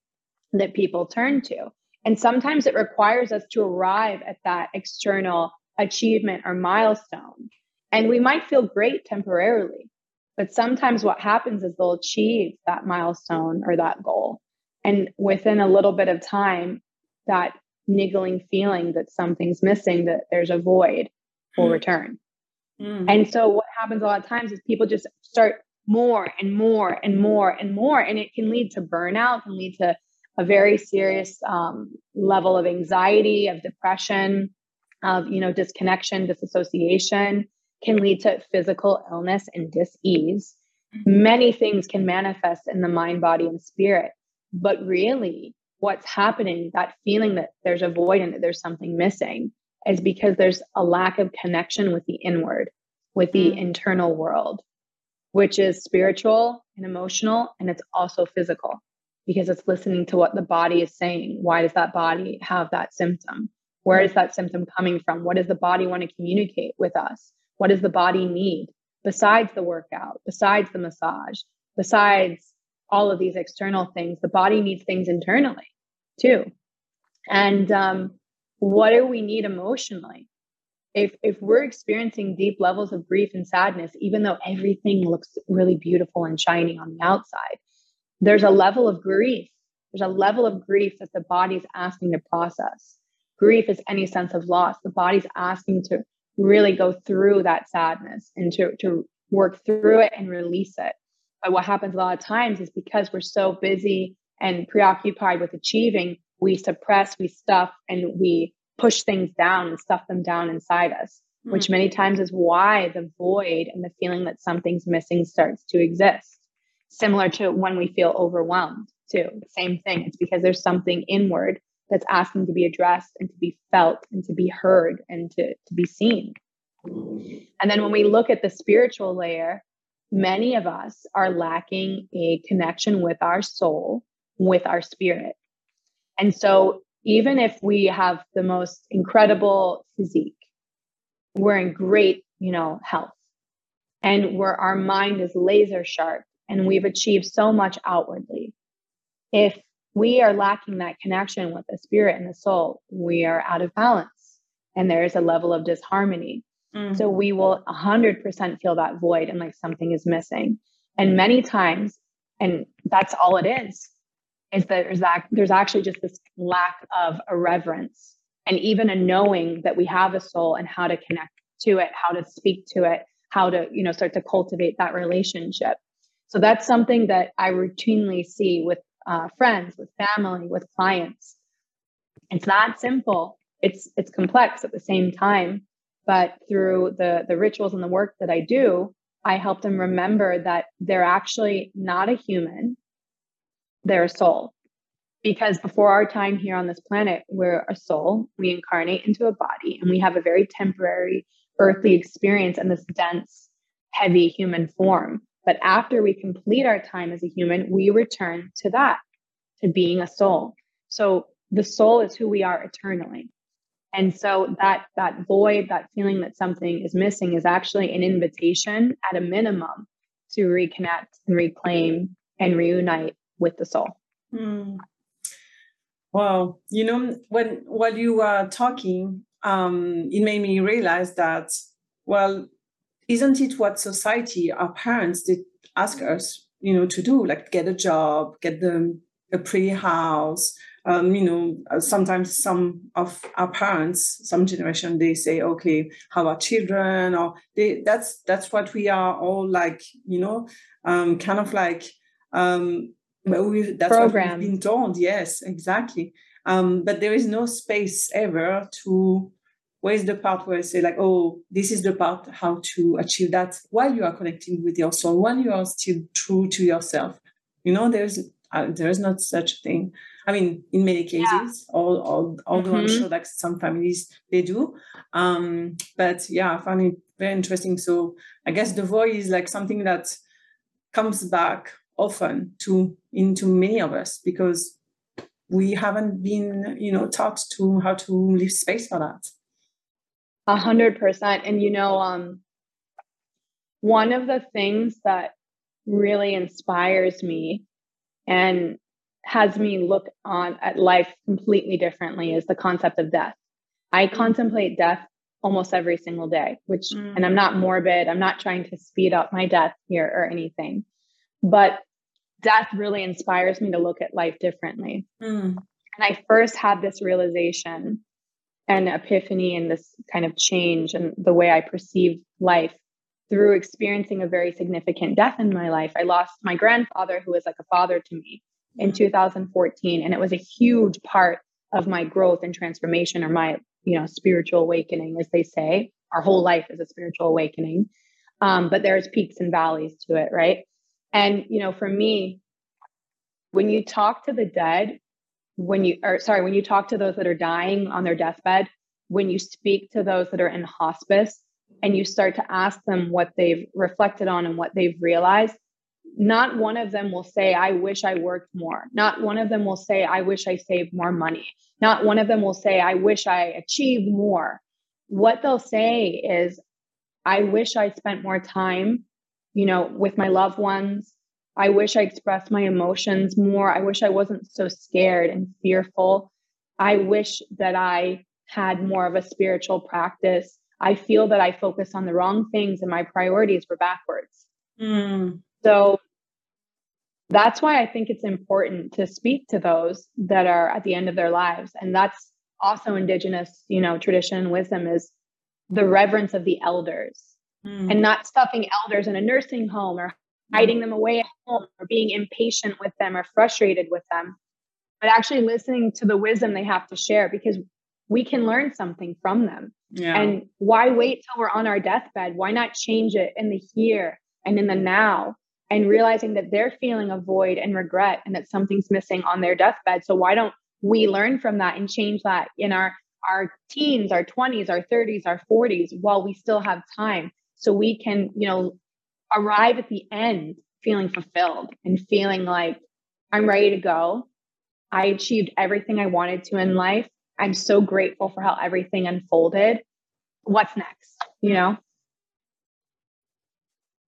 that people turn to. And sometimes it requires us to arrive at that external achievement or milestone. And we might feel great temporarily, but sometimes what happens is they'll achieve that milestone or that goal and within a little bit of time, that niggling feeling that something's missing, that there's a void will mm. return. Mm. And so what happens a lot of times is people just start more and more and more and more. And it can lead to burnout, can lead to a very serious um, level of anxiety, of depression, of you know disconnection, disassociation, can lead to physical illness and dis-ease. Mm-hmm. Many things can manifest in the mind, body, and spirit. But really, what's happening, that feeling that there's a void and that there's something missing, is because there's a lack of connection with the inward, with the mm. internal world, which is spiritual and emotional, and it's also physical because it's listening to what the body is saying. Why does that body have that symptom? Where is that symptom coming from? What does the body want to communicate with us? What does the body need besides the workout, besides the massage, besides all of these external things. The body needs things internally too. And um, what do we need emotionally? If, if we're experiencing deep levels of grief and sadness, even though everything looks really beautiful and shiny on the outside, there's a level of grief. There's a level of grief that the body's asking to process. Grief is any sense of loss. The body's asking to really go through that sadness and to, to work through it and release it. But what happens a lot of times is because we're so busy and preoccupied with achieving, we suppress, we stuff, and we push things down and stuff them down inside us, mm-hmm. which many times is why the void and the feeling that something's missing starts to exist. Similar to when we feel overwhelmed, too. Same thing. It's because there's something inward that's asking to be addressed and to be felt and to be heard and to, to be seen. And then when we look at the spiritual layer, many of us are lacking a connection with our soul, with our spirit. And so, even if we have the most incredible physique, we're in great, you know, health, and where our mind is laser sharp, and we've achieved so much outwardly. If we are lacking that connection with the spirit and the soul, we are out of balance, and there is a level of disharmony. Mm-hmm. So we will 100% feel that void and like something is missing. And many times, and that's all it is, is that there's, that, there's actually just this lack of a reverence and even a knowing that we have a soul and how to connect to it, how to speak to it, how to, you know, start to cultivate that relationship. So that's something that I routinely see with uh, friends, with family, with clients. It's not simple. It's it's complex at the same time. But through the, the rituals and the work that I do, I help them remember that they're actually not a human, they're a soul. Because before our time here on this planet, we're a soul, we incarnate into a body, and we have a very temporary earthly experience in this dense, heavy human form. But after we complete our time as a human, we return to that, to being a soul. So the soul is who we are eternally. And so that that void, that feeling that something is missing is actually an invitation at a minimum to reconnect and reclaim and reunite with the soul. Mm. You know, when while you were talking, um, it made me realize that, well, isn't it what society, our parents did ask us, you know, to do, like get a job, get them a pretty house, um, you know, uh, sometimes some of our parents, some generation, they say, okay, how are children? Or they, that's that's what we are all like, you know, um, kind of like um, we, that's Program. what we've been told. Yes, exactly. Um, but there is no space ever to where's the part where I say like, oh, this is the part how to achieve that while you are connecting with your soul, while you are still true to yourself. You know, there's uh, there is not such a thing. I mean, in many cases, yeah. all, all, although mm-hmm. I'm sure that some families they do. Um, but yeah, I find it very interesting. So I guess the voice is like something that comes back often to into many of us because we haven't been, you know, taught to how to leave space for that. A hundred percent. And you know, um, one of the things that really inspires me and has me look on at life completely differently is the concept of death. I mm. contemplate death almost every single day, which, mm. and I'm not morbid, I'm not trying to speed up my death here or anything, but death really inspires me to look at life differently. Mm. And I first had this realization and epiphany and this kind of change and the way I perceive life through experiencing a very significant death in my life. I lost my grandfather, who was like a father to me in 2014 and it was a huge part of my growth and transformation or my you know spiritual awakening as they say. Our whole life is a spiritual awakening. Um, but there's peaks and valleys to it right? And you know for me when you talk to the dead when you or sorry when you talk to those that are dying on their deathbed when you speak to those that are in hospice and you start to ask them what they've reflected on and what they've realized not one of them will say, I wish I worked more. Not one of them will say, I wish I saved more money. Not one of them will say, I wish I achieved more. What they'll say is, I wish I spent more time, you know, with my loved ones. I wish I expressed my emotions more. I wish I wasn't so scared and fearful. I wish that I had more of a spiritual practice. I feel that I focus on the wrong things and my priorities were backwards. Mm. So that's why I think it's important to speak to those that are at the end of their lives. And that's also indigenous, you know, tradition and wisdom is the reverence of the elders. mm. and not stuffing elders in a nursing home or hiding them away at home or being impatient with them or frustrated with them, but actually listening to the wisdom they have to share because we can learn something from them. Yeah. And why wait till we're on our deathbed? Why not change it in the here and in the mm-hmm. now and realizing that they're feeling a void and regret and that something's missing on their deathbed? So why don't we learn from that and change that in our our teens, our 20s, our 30s, our 40s while we still have time so we can, you know, arrive at the end feeling fulfilled and feeling like I'm ready to go. I achieved everything I wanted to in life. I'm so grateful for how everything unfolded. What's next? You know?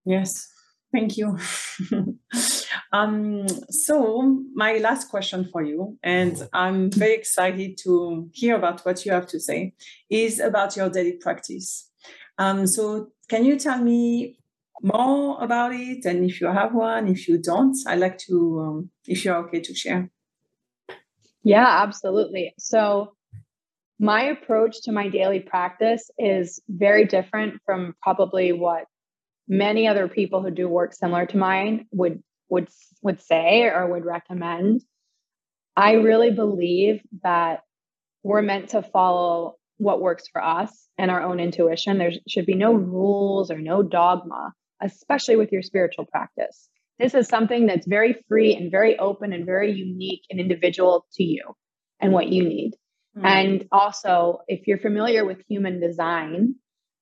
Yes. Thank you. um, so, my last question for you, and I'm very excited to hear about what you have to say, is about your daily practice. Um, so, can you tell me more about it? And if you have one, if you don't, I'd like to, um, if you're okay to share. Yeah, absolutely. So, my approach to my daily practice is very different from probably what many other people who do work similar to mine would would would say or would recommend. I really believe that we're meant to follow what works for us and our own intuition. There should be no rules or no dogma especially with your spiritual practice. This is something that's very free and very open and very unique and individual to you and what you need. Mm-hmm. and also if you're familiar with human design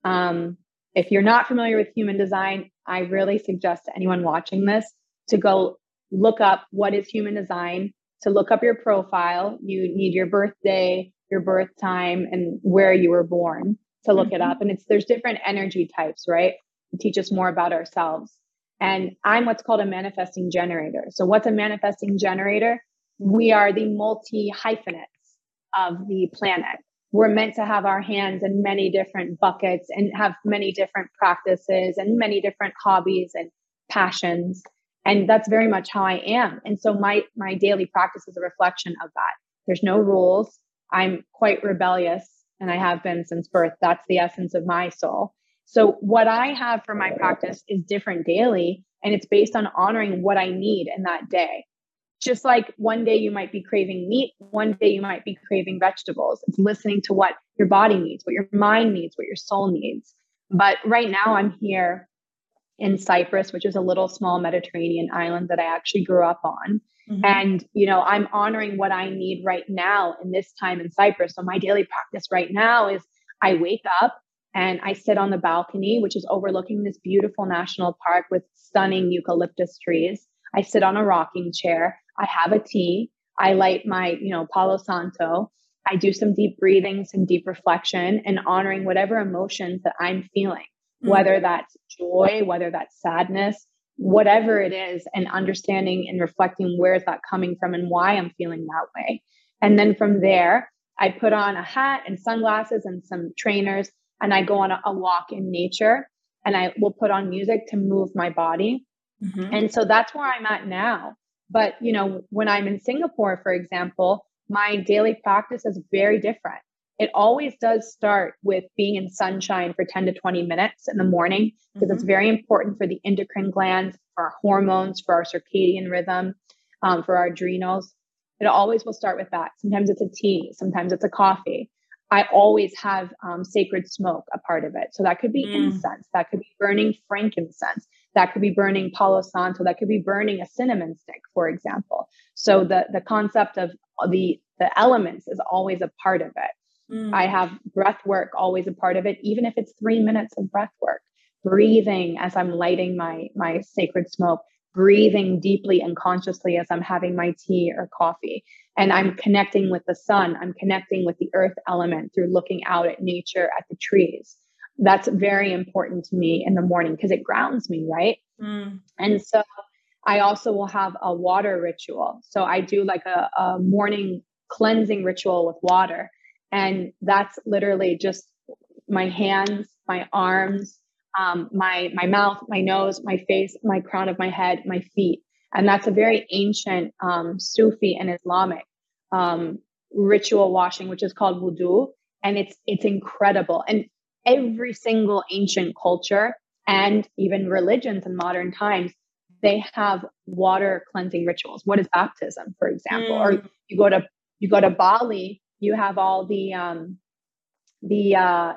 um, if you're not familiar with human design, I really suggest to anyone watching this to go look up what is human design, to look up your profile. You need your birthday, your birth time, and where you were born to look mm-hmm. it up. And it's there's different energy types, right? To teach us more about ourselves. And I'm what's called a manifesting generator. So, what's a manifesting generator? We are the multi hyphenates of the planet we're meant to have our hands in many different buckets and have many different practices and many different hobbies and passions. And that's very much how i am. And so my my daily practice is a reflection of that. There's no rules. I'm quite rebellious and i have been since birth. That's the essence of my soul. So what i have for my practice is different daily and it's based on honoring what i need in that day just like one day you might be craving meat, one day you might be craving vegetables. It's listening to what your body needs, what your mind needs, what your soul needs. But right now I'm here in Cyprus, which is a little small Mediterranean island that I actually grew up on. Mm-hmm. And, you know, I'm honoring what I need right now in this time in Cyprus. So my daily practice right now is I wake up and I sit on the balcony, which is overlooking this beautiful national park with stunning eucalyptus trees. I sit on a rocking chair. I have a tea. I light my, you know, Palo Santo. I do some deep breathing, some deep reflection, and honoring whatever emotions that I'm feeling, mm-hmm. whether that's joy, whether that's sadness, whatever it is, and understanding and reflecting where is that coming from and why I'm feeling that way. And then from there, I put on a hat and sunglasses and some trainers, and I go on a, a walk in nature. And I will put on music to move my body. Mm-hmm. And so that's where I'm at now. But, you know, when I'm in Singapore, for example, my daily practice is very different. It always does start with being in sunshine for 10 to 20 minutes in the morning because mm-hmm. it's very important for the endocrine glands, for our hormones, for our circadian rhythm, um, for our adrenals. It always will start with that. Sometimes it's a tea, sometimes it's a coffee. I always have um, sacred smoke a part of it. So that could be mm. incense, that could be burning frankincense, that could be burning Palo Santo, that could be burning a cinnamon stick, for example. So the the concept of the the elements is always a part of it. Mm. I have breath work always a part of it, even if it's three minutes of breath work. Breathing as I'm lighting my my sacred smoke, breathing deeply and consciously as I'm having my tea or coffee. And I'm connecting with the sun. I'm connecting with the earth element through looking out at nature, at the trees that's very important to me in the morning because it grounds me, right? Mm. And so I also will have a water ritual. So I do like a, a morning cleansing ritual with water. And that's literally just my hands, my arms, um, my my mouth, my nose, my face, my crown of my head, my feet, and that's a very ancient um, Sufi and Islamic um, ritual washing, which is called wudu, and it's it's incredible. And every single ancient culture and even religions in modern times, they have water cleansing rituals. What is baptism, for example? Mm. Or you go to you go to Bali, you have all the um the uh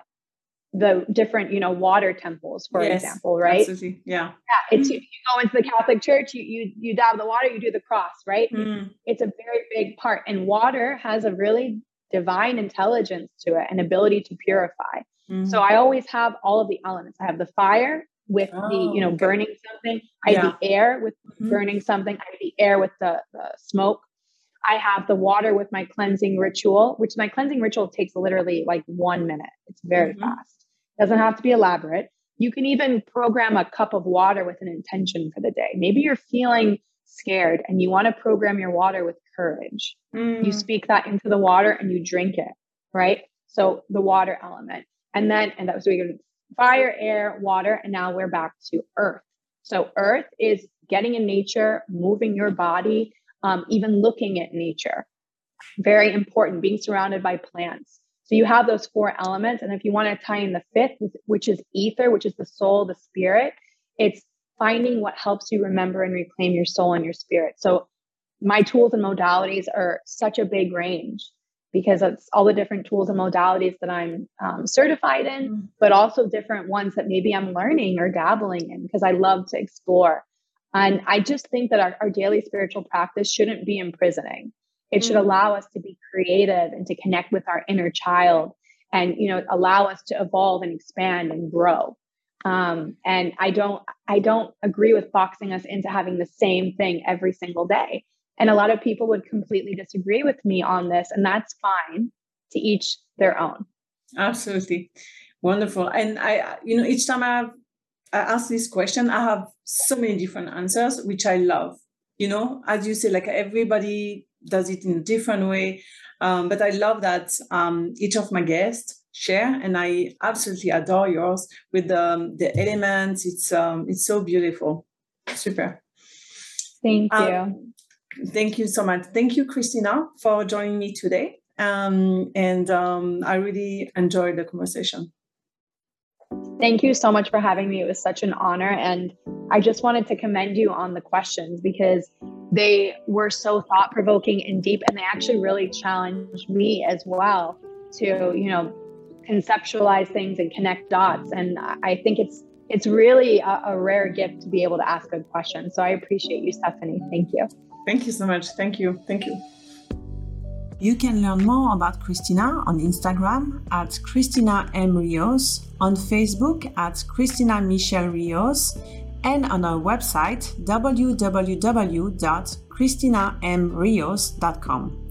the different you know water temples for yes, example right absolutely. yeah yeah it's mm. you, go into the catholic church you you you dab the water you do the cross right mm. it's a very big part and water has a really divine intelligence to it and ability to purify mm. so i always have all of the elements i have the fire with oh, the you know okay. burning something i yeah. have the air with mm-hmm. burning something i have the air with the, the smoke I have the water with my cleansing ritual, which my cleansing ritual takes literally like one minute. It's very mm-hmm. fast. Doesn't have to be elaborate. You can even program a cup of water with an intention for the day. Maybe you're feeling scared and you want to program your water with courage. Mm. You speak that into the water and you drink it, right? So the water element. And then, and that was we go fire, air, water, and now we're back to earth. So earth is getting in nature, moving your body, um, even looking at nature. Very important, being surrounded by plants. So you have those four elements. And if you want to tie in the fifth, which is ether, which is the soul, the spirit, it's finding what helps you remember and reclaim your soul and your spirit. So my tools and modalities are such a big range because it's all the different tools and modalities that I'm um, certified in, mm. but also different ones that maybe I'm learning or dabbling in because I love to explore. And I just think that our, our daily spiritual practice shouldn't be imprisoning. It should mm. allow us to be creative and to connect with our inner child and, you know, allow us to evolve and expand and grow. Um, and I don't, I don't agree with boxing us into having the same thing every single day. And a lot of people would completely disagree with me on this, and that's fine to each their own. Absolutely. Wonderful. And I, you know, each time I have I ask this question, I have so many different answers, which I love. You know, as you say, like everybody does it in a different way. Um, but I love that um, each of my guests share, and I absolutely adore yours with the, the elements. It's um, it's so beautiful, super. Thank you. Thank you so much. Thank you, Christina, for joining me today. Um, and um, I really enjoyed the conversation. Thank you so much for having me. It was such an honor. And I just wanted to commend you on the questions because they were so thought provoking and deep. And they actually really challenged me as well to, you know, conceptualize things and connect dots. And I think it's it's really a, a rare gift to be able to ask good questions. So I appreciate you, Stephanie. Thank you. Thank you so much. Thank you. Thank you. You can learn more about Christina on Instagram at Christina M. Rios, on Facebook at Christina Michele Rios, and on our website www.christinamrios.com.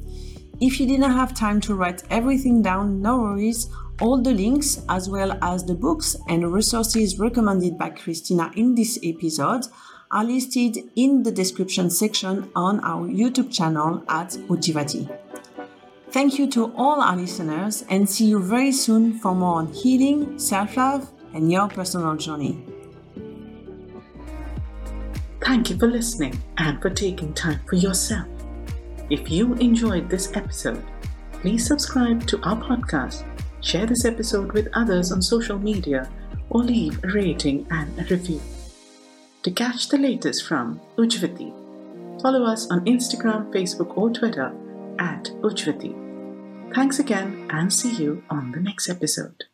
If you didn't have time to write everything down, no worries. All the links, as well as the books and resources recommended by Christina in this episode, are listed in the description section on our YouTube channel at Ujjivati. Thank you to all our listeners and see you very soon for more on healing, self love, and your personal journey. Thank you for listening and for taking time for yourself. If you enjoyed this episode, please subscribe to our podcast, share this episode with others on social media, or leave a rating and a review. To catch the latest from Ujjivati, follow us on Instagram, Facebook, or Twitter at Ujjivati. Thanks again and see you on the next episode.